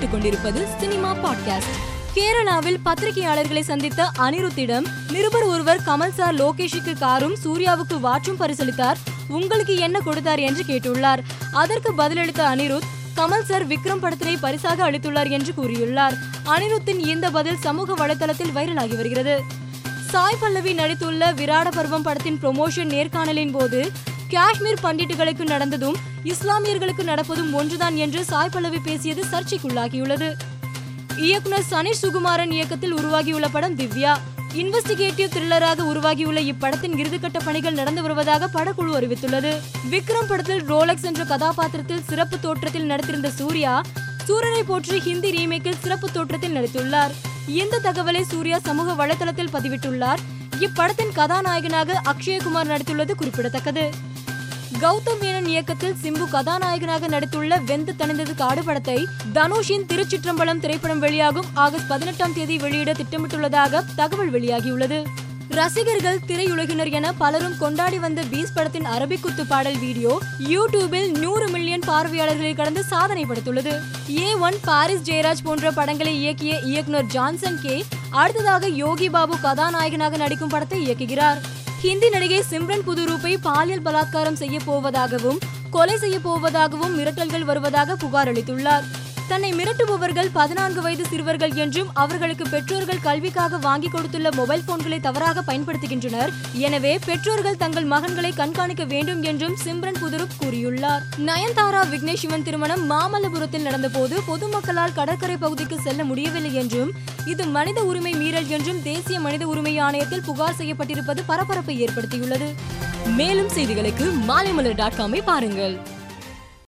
கேட்டுக்கொண்டிருப்பது cinema podcast. கேரளாவில் பத்திரிகையாளர்களை சந்தித்த அனிருத்திடம் நிருபர் ஒருவர் கமல் சார் லோகேஷுக்கு காரும் சூர்யாவுக்கு வாட்சும் பரிசளித்தார். உங்களுக்கு என்ன கொடுத்தார் என்று கேட்டுள்ளார். அதற்கு பதிலளித்த அனிருத் கமல் சார் விக்ரம் படத்தினை பரிசாக அளித்துள்ளார் என்று கூறியுள்ளார். அனிருத்தின் இந்த பதில் சமூக வலைதளத்தில் வைரலாகி வருகிறது. சாய் பல்லவி நடித்துள்ள விராட பருவம் படத்தின் ப்ரொமோஷன் நேர்காணலின் போது காஷ்மீர் பண்டிட்டுகளுக்கு நடந்ததும் இஸ்லாமியர்களுக்கு நடப்பதும் ஒன்றுதான் என்று சாய் பல்லவி பேசியது சர்ச்சைக்குள்ளாகியுள்ளது. இயக்குனர் சனீஷ் சுகுமாரன் இயக்கத்தில் உருவாகியுள்ள படம் திவ்யா. இன்வெஸ்டிகேட்டிவ் த்ரில்லராக உருவாகியுள்ள இப்படத்தின் இறுதிக்கட்ட பணிகள் நடந்து வருவதாக படக்குழு அறிவித்துள்ளது. விக்ரம் படத்தில் ரோலக்ஸ் என்ற கதாபாத்திரத்தில் சிறப்பு தோற்றத்தில் நடித்திருந்த சூர்யா சூரனை போற்றி ஹிந்தி ரீமேக்கில் சிறப்பு தோற்றத்தில் நடித்துள்ளார். இந்த தகவலை சூர்யா சமூக வலைதளத்தில் பதிவிட்டுள்ளார். இப்படத்தின் கதாநாயகனாக அக்ஷயகுமார் நடித்துள்ளது குறிப்பிடத்தக்கது. கௌதம் மேனன் இயக்கத்தில் சிம்பு கதாநாயகனாக நடித்துள்ள வெந்து தணிந்தது காடு படத்தை தனுஷின் திருச்சிற்றம்பலம் திரைப்படம் வெளியாகும் ஆகஸ்ட் பதினெட்டாம் தேதி வெளியிட திட்டமிட்டுள்ளதாக தகவல் வெளியாகியுள்ளது. ரசிகர்கள் திரையுலகினர் என பலரும் கொண்டாடி வந்த பீஸ் படத்தின் அரபிக் குத்து பாடல் வீடியோ யூடியூபில் நூறு மில்லியன் பார்வையாளர்களை கடந்து சாதனை படைத்துள்ளது. ஏ ஒன் பாரிஸ் ஜெயராஜ் போன்ற படங்களை இயக்கிய இயக்குனர் ஜான்சன் கே அடுத்ததாக யோகி பாபு கதாநாயகனாக நடிக்கும் படத்தை இயக்குகிறார். ஹிந்தி நடிகை சிம்ரன் புதுரூப்பை பாலியல் பலாத்காரம் செய்ய போவதாகவும் கொலை செய்ய போவதாகவும் மிரட்டல்கள் வருவதாக புகார் அளித்துள்ளார். தன்னை மிரட்டுபவர்கள் பதினான்கு வயது சிறுவர்கள் என்றும் அவர்களுக்கு பெற்றோர்கள் கல்விக்காக வாங்கி கொடுத்துள்ள மொபைல் போன்களை தவறாக பயன்படுத்துகின்றனர். எனவே பெற்றோர்கள் தங்கள் மகன்களை கண்காணிக்க வேண்டும் என்றும் சிம்ரன் புதுருப் கூறியுள்ளார். நயன்தாரா விக்னேஷ் சிவன் திருமணம் மாமல்லபுரத்தில் நடந்தபோது பொதுமக்களால் கடற்கரை பகுதிக்கு செல்ல முடியவில்லை என்றும் இது மனித உரிமை மீறல் என்றும் தேசிய மனித உரிமை ஆணையத்தில் புகார் செய்யப்பட்டிருப்பது பரபரப்பை ஏற்படுத்தியுள்ளது. மேலும் செய்திகளுக்கு மாலைமலர் டாட் காமை பாருங்கள்.